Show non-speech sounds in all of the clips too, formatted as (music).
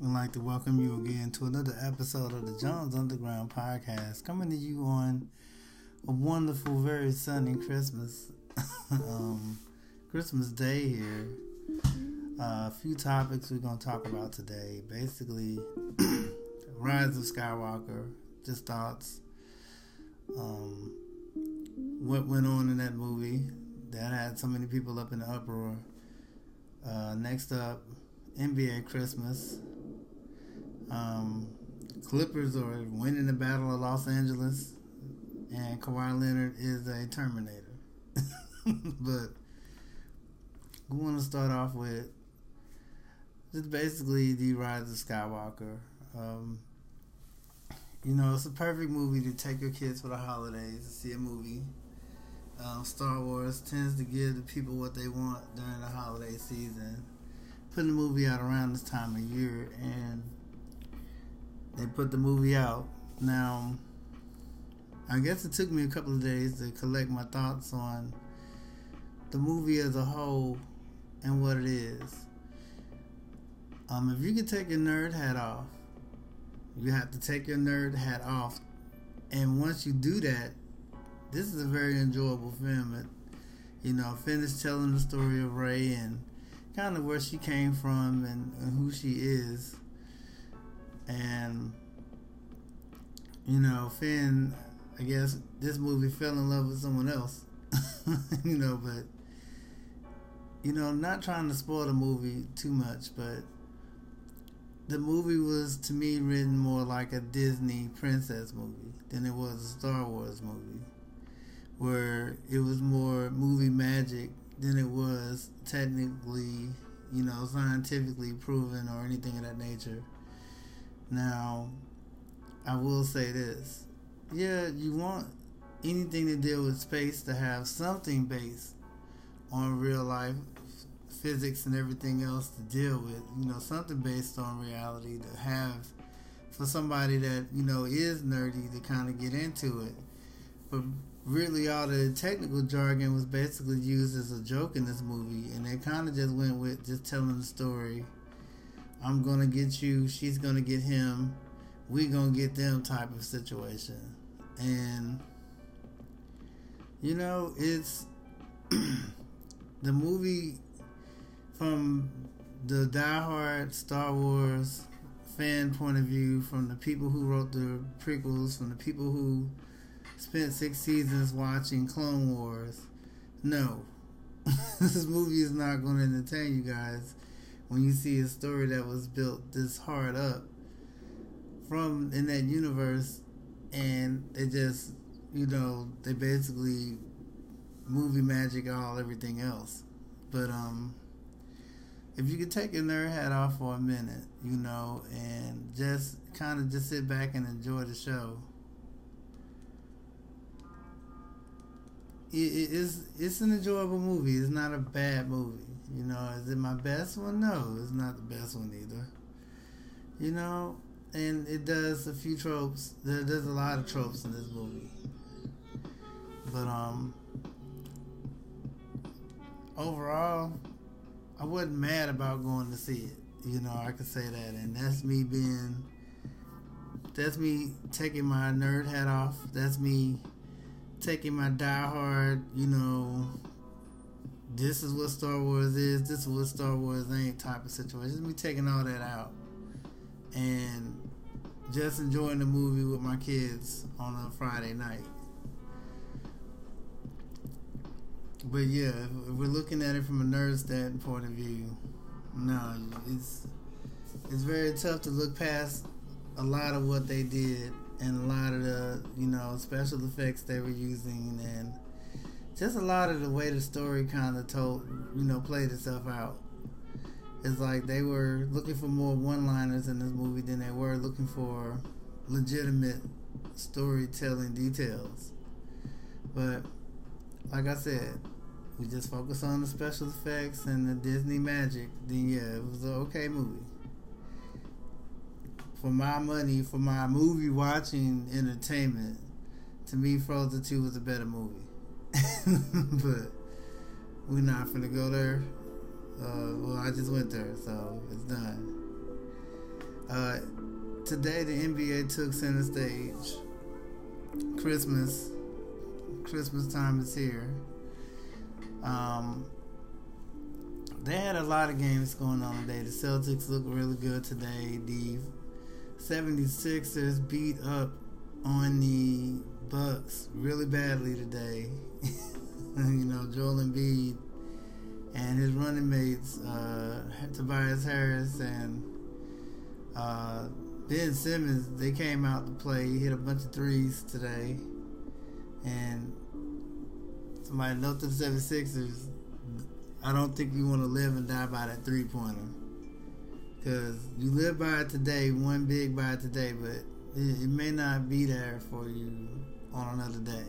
We'd like to welcome you again to another episode of the Jones Underground Podcast, coming to you on a wonderful, very sunny Christmas, (laughs) um, Christmas Day here. Uh, a few topics we're going to talk about today. Basically, (clears throat) Rise of Skywalker, just thoughts. Um, what went on in that movie that had so many people up in the uproar. Uh, next up, NBA Christmas. Um, Clippers are winning the Battle of Los Angeles, and Kawhi Leonard is a Terminator. (laughs) but we want to start off with just basically the Rise of Skywalker. Um, you know, it's a perfect movie to take your kids for the holidays to see a movie. Um, Star Wars tends to give the people what they want during the holiday season. Putting the movie out around this time of year, and they put the movie out. Now, I guess it took me a couple of days to collect my thoughts on the movie as a whole and what it is. Um, if you could take your nerd hat off, you have to take your nerd hat off, and once you do that, this is a very enjoyable film. It, you know, finished telling the story of Rey and kind of where she came from and, and who she is, and you know, Finn. I guess this movie fell in love with someone else, (laughs) you know, but you know, not trying to spoil the movie too much, but the movie was to me written more like a Disney princess movie than it was a Star Wars movie, where it was more movie magic than it was technically, you know, scientifically proven or anything of that nature. Now, I will say this. Yeah, you want anything to deal with space to have something based on real life physics and everything else to deal with. You know, something based on reality to have for somebody that you know is nerdy to kind of get into it. But really, all the technical jargon was basically used as a joke in this movie, and they kind of just went with just telling the story. I'm gonna get you. She's gonna get him. We gonna get them type of situation, and you know it's (clears throat) the movie from the diehard Star Wars fan point of view, from the people who wrote the prequels, from the people who spent six seasons watching Clone Wars, no, (laughs) this movie is not going to entertain you guys when you see a story that was built this hard up from in that universe, and they just, you know, they basically movie magic all everything else. But um if you could take your nerd hat off for a minute, you know, and just kind of just sit back and enjoy the show. It, it, it's it's an enjoyable movie. It's not a bad movie. You know, is it my best one? No, it's not the best one either. You know, and it does a few tropes. There, there's a lot of tropes in this movie, but um, overall, I wasn't mad about going to see it. You know, I could say that, and that's me being. That's me taking my nerd hat off. That's me taking my diehard. You know, this is what Star Wars is. This is what Star Wars ain't. Type of situation. Me taking all that out, and just enjoying the movie with my kids on a Friday night. But yeah, if we're looking at it from a nerd standpoint of view, no, it's it's very tough to look past a lot of what they did and a lot of the you know special effects they were using and just a lot of the way the story kind of told you know played itself out. It's like they were looking for more one-liners in this movie than they were looking for legitimate storytelling details. But like I said, we just focus on the special effects and the Disney magic, then yeah, it was an okay movie. For my money, for my movie watching entertainment, to me, Frozen 2 was a better movie. (laughs) but we're not gonna go there. Uh, well, I just went there, so it's done. Uh, today the NBA took center stage. Christmas, Christmas time is here. Um, they had a lot of games going on today. The Celtics look really good today. The 76ers beat up on the Bucks really badly today. (laughs) you know, Joel Embiid and his running mates, uh, Tobias Harris and uh, Ben Simmons, they came out to play. He hit a bunch of threes today. And somebody note the 76ers, I don't think you want to live and die by that three pointer. Because you live by it today, one big by it today, but it, it may not be there for you on another day.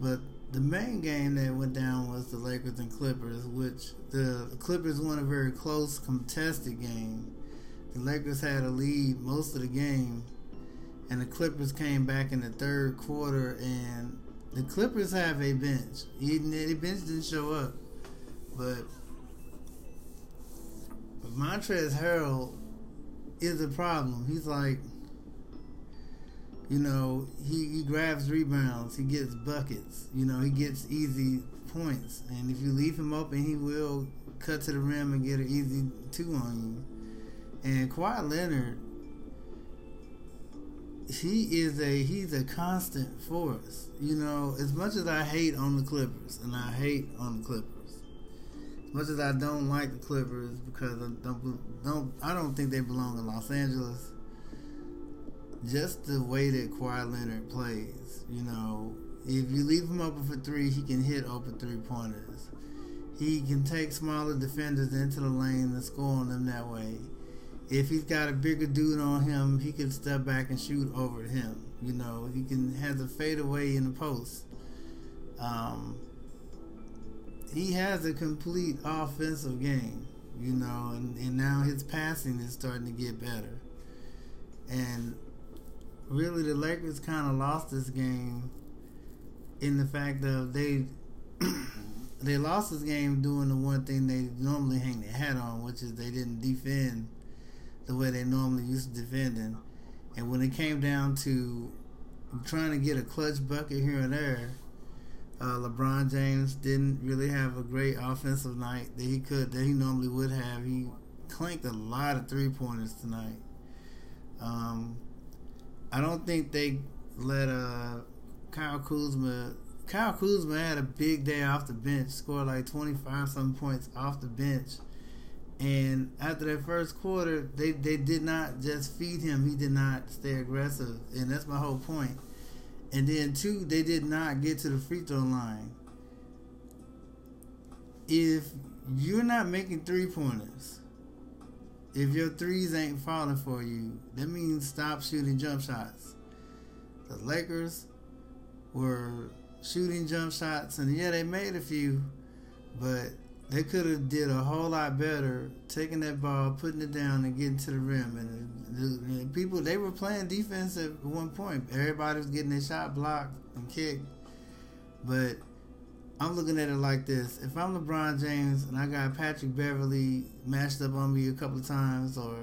But the main game that went down was the Lakers and Clippers, which the Clippers won a very close, contested game. The Lakers had a lead most of the game, and the Clippers came back in the third quarter. And the Clippers have a bench. Even the bench didn't show up, but Montrezl Harrell is a problem. He's like you know, he, he grabs rebounds, he gets buckets, you know, he gets easy points. And if you leave him open, he will cut to the rim and get an easy two on you. And Kawhi Leonard, he is a he's a constant force. You know, as much as I hate on the Clippers, and I hate on the Clippers, much as I don't like the Clippers because I don't don't I don't think they belong in Los Angeles just the way that Kawhi Leonard plays, you know, if you leave him open for three, he can hit open three pointers. He can take smaller defenders into the lane and score on them that way. If he's got a bigger dude on him, he can step back and shoot over him. You know, he can have a fadeaway in the post. Um, he has a complete offensive game, you know, and, and now his passing is starting to get better. And really the Lakers kind of lost this game in the fact of they (clears throat) they lost this game doing the one thing they normally hang their hat on, which is they didn't defend the way they normally used to defending. And when it came down to trying to get a clutch bucket here and there, uh, LeBron James didn't really have a great offensive night that he could that he normally would have. He clanked a lot of three pointers tonight. Um, I don't think they let uh, Kyle Kuzma. Kyle Kuzma had a big day off the bench, scored like 25 some points off the bench. And after that first quarter, they, they did not just feed him, he did not stay aggressive. And that's my whole point. And then, two, they did not get to the free throw line. If you're not making three pointers, if your threes ain't falling for you, that means stop shooting jump shots. The Lakers were shooting jump shots, and yeah, they made a few, but they could have did a whole lot better taking that ball, putting it down, and getting to the rim. And people they were playing defense at one point. Everybody was getting their shot blocked and kicked, but I'm looking at it like this: if I'm LeBron James and I got Patrick Beverley matched up on me a couple of times, or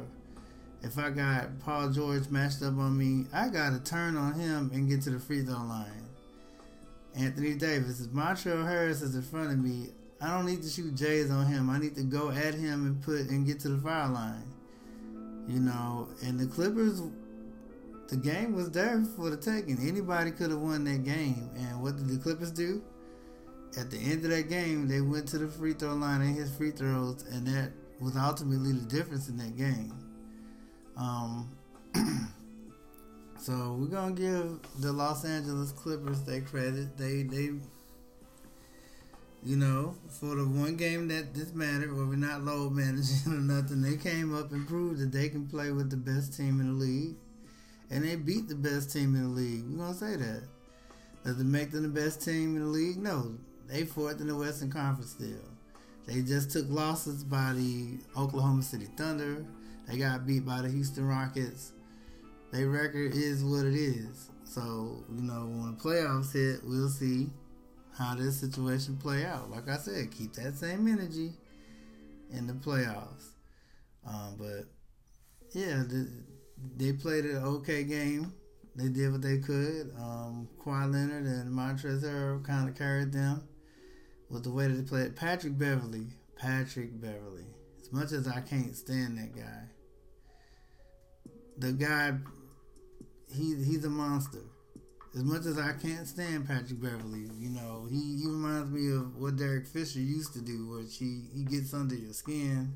if I got Paul George matched up on me, I got to turn on him and get to the free throw line. Anthony Davis, if Montrezl Harrell is in front of me, I don't need to shoot Jays on him. I need to go at him and put and get to the fire line. You know, and the Clippers, the game was there for the taking. Anybody could have won that game. And what did the Clippers do? at the end of that game, they went to the free throw line and hit free throws, and that was ultimately the difference in that game. Um, (clears throat) so we're gonna give the Los Angeles Clippers their credit. They they you know, for the one game that this mattered, where we're not load managing (laughs) or nothing, they came up and proved that they can play with the best team in the league, and they beat the best team in the league. We're gonna say that. Does it make them the best team in the league? No, they fourth in the Western Conference still. They just took losses by the Oklahoma City Thunder. They got beat by the Houston Rockets. Their record is what it is. So, you know, when the playoffs hit, we'll see how this situation play out. Like I said, keep that same energy in the playoffs. Um, but yeah, the, they played an okay game. They did what they could. Um, Kawhi Leonard and Montrezl kind of carried them with the way that they played. Patrick Beverley, Patrick Beverley. As much as I can't stand that guy, the guy, he he's a monster. As much as I can't stand Patrick Beverley, you know, he, he reminds me of what Derek Fisher used to do, which he, he gets under your skin.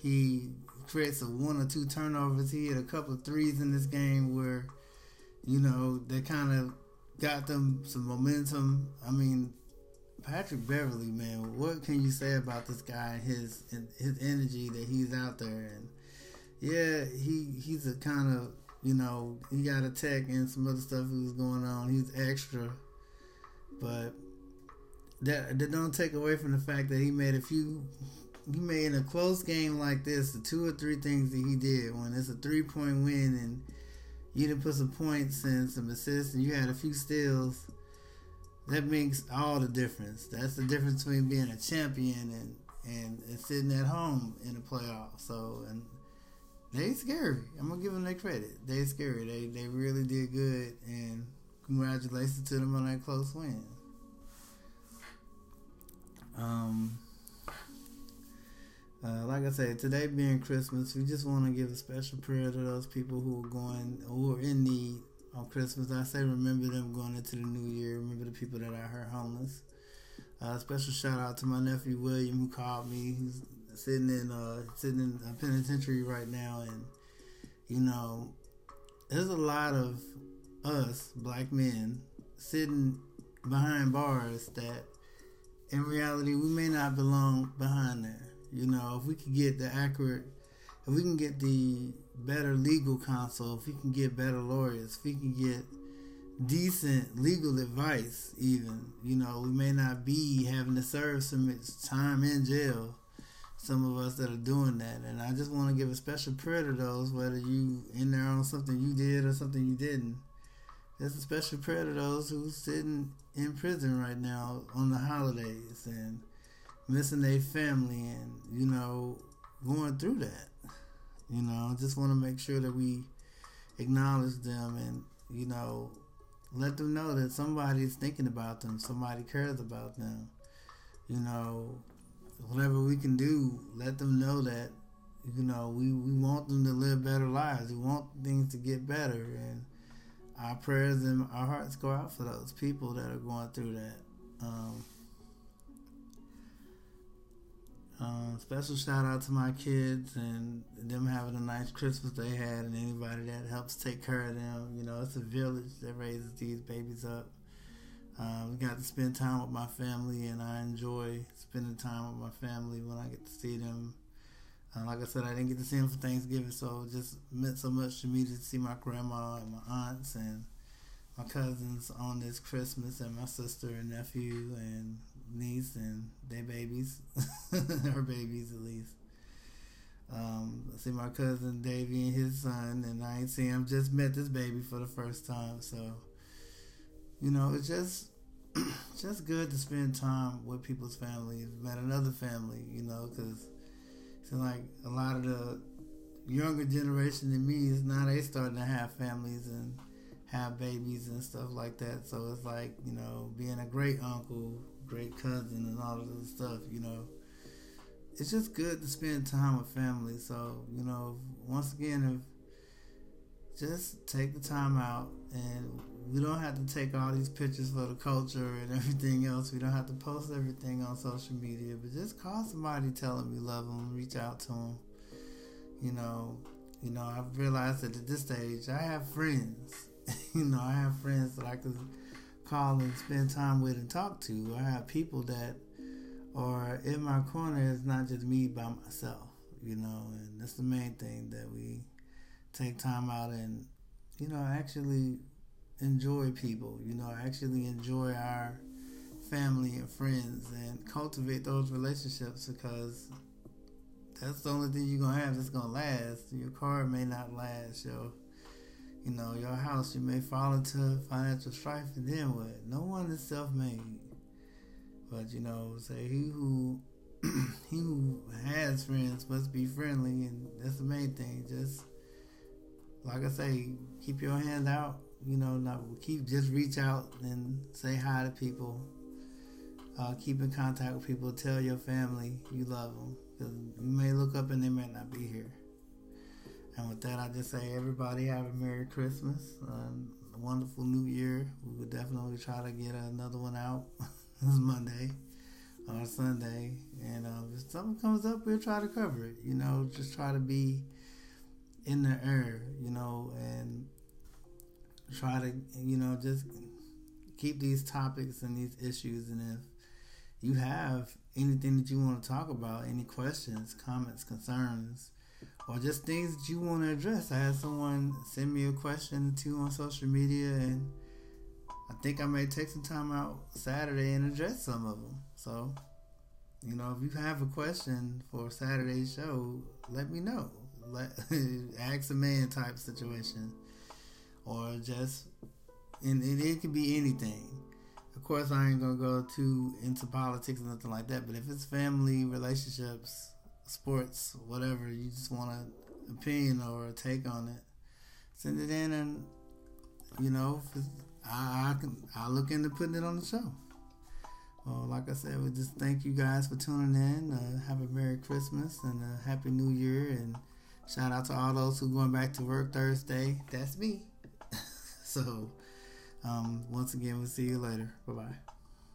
He creates a one or two turnovers. He had a couple of threes in this game where, you know, they kind of got them some momentum. I mean, Patrick Beverley, man, what can you say about this guy his his energy that he's out there and yeah, he he's a kind of you know he got a tech and some other stuff that was going on. He's extra, but that that don't take away from the fact that he made a few he made in a close game like this, the two or three things that he did when it's a three point win and you didn't put some points and some assists and you had a few steals, that makes all the difference. That's the difference between being a champion and and, and sitting at home in the playoffs. So and they scary. I'm gonna give them their credit. They scary. They they really did good and congratulations to them on that close win. Um uh, like I said, today being Christmas, we just want to give a special prayer to those people who are going, who are in need on Christmas. I say remember them going into the new year. Remember the people that are here homeless. Uh, special shout out to my nephew William who called me. He's sitting in uh, sitting in a penitentiary right now, and you know, there's a lot of us black men sitting behind bars that, in reality, we may not belong behind there. You know, if we could get the accurate, if we can get the better legal counsel, if we can get better lawyers, if we can get decent legal advice, even, you know, we may not be having to serve so much time in jail. Some of us that are doing that, and I just want to give a special prayer to those, whether you in there on something you did or something you didn't. There's a special prayer to those who's sitting in prison right now on the holidays and missing their family and you know going through that. You know just want to make sure that we acknowledge them and you know let them know that somebody's thinking about them somebody cares about them. You know whatever we can do let them know that you know we, we want them to live better lives we want things to get better and our prayers and our hearts go out for those people that are going through that um, um, special shout out to my kids and them having a nice Christmas they had, and anybody that helps take care of them. You know, it's a village that raises these babies up. Um, we got to spend time with my family, and I enjoy spending time with my family when I get to see them. Uh, like I said, I didn't get to see them for Thanksgiving, so it just meant so much to me to see my grandma and my aunts and my cousins on this Christmas, and my sister and nephew and niece and their babies, (laughs) her babies at least. Um, I see my cousin Davy and his son, and I ain't seen him. Just met this baby for the first time, so you know it's just (clears throat) just good to spend time with people's families, met another family, you know, because it's like a lot of the younger generation than me is now they starting to have families and have babies and stuff like that. So it's like you know being a great uncle, great cousin and all of this stuff, you know. It's just good to spend time with family. So, you know, once again, if just take the time out and we don't have to take all these pictures for the culture and (laughs) everything else. We don't have to post everything on social media, but just call somebody, tell them you love them, reach out to them. You know, you know, I've realized that at this stage, I have friends. (laughs) you know, I have friends that I can call and spend time with and talk to. I have people that are in my corner. It's not just me by myself, you know, and that's the main thing that we take time out and, you know, actually enjoy people, you know, actually enjoy our family and friends and cultivate those relationships because that's the only thing you're gonna have that's gonna last. Your car may not last, your you know, your house, you may fall into financial strife and then what? No one is self made. But, you know, say he who (clears throat) he who has friends must be friendly, and that's the main thing. Just like I say, keep your hand out. You know, not keep just reach out and say hi to people. Uh, keep in contact with people. Tell your family you love them because you may look up and they may not be here. And with that, I just say everybody have a Merry Christmas, a wonderful New Year. We will definitely try to get another one out (laughs) this Monday or Sunday, and uh, if something comes up, we'll try to cover it. You know, just try to be in the air, you know, and try to, you know, just keep these topics and these issues. And if you have anything that you want to talk about, any questions, comments, concerns, or just things that you want to address, I had someone send me a question two on social media, and I think I may take some time out Saturday and address some of them. So, you know, if you have a question for Saturday's show, let me know. (laughs) Ask a man type situation, or just and, and it could be anything. Of course, I ain't gonna go too into politics or nothing like that. But if it's family, relationships, sports, whatever, you just want an opinion or a take on it, send it in, and you know, I, I can I look into putting it on the show. Well, like I said, we just thank you guys for tuning in. Uh, have a Merry Christmas and a Happy New Year, and shout out to all those who going back to work Thursday. That's me. (laughs) so, um, once again, we'll see you later. Bye bye.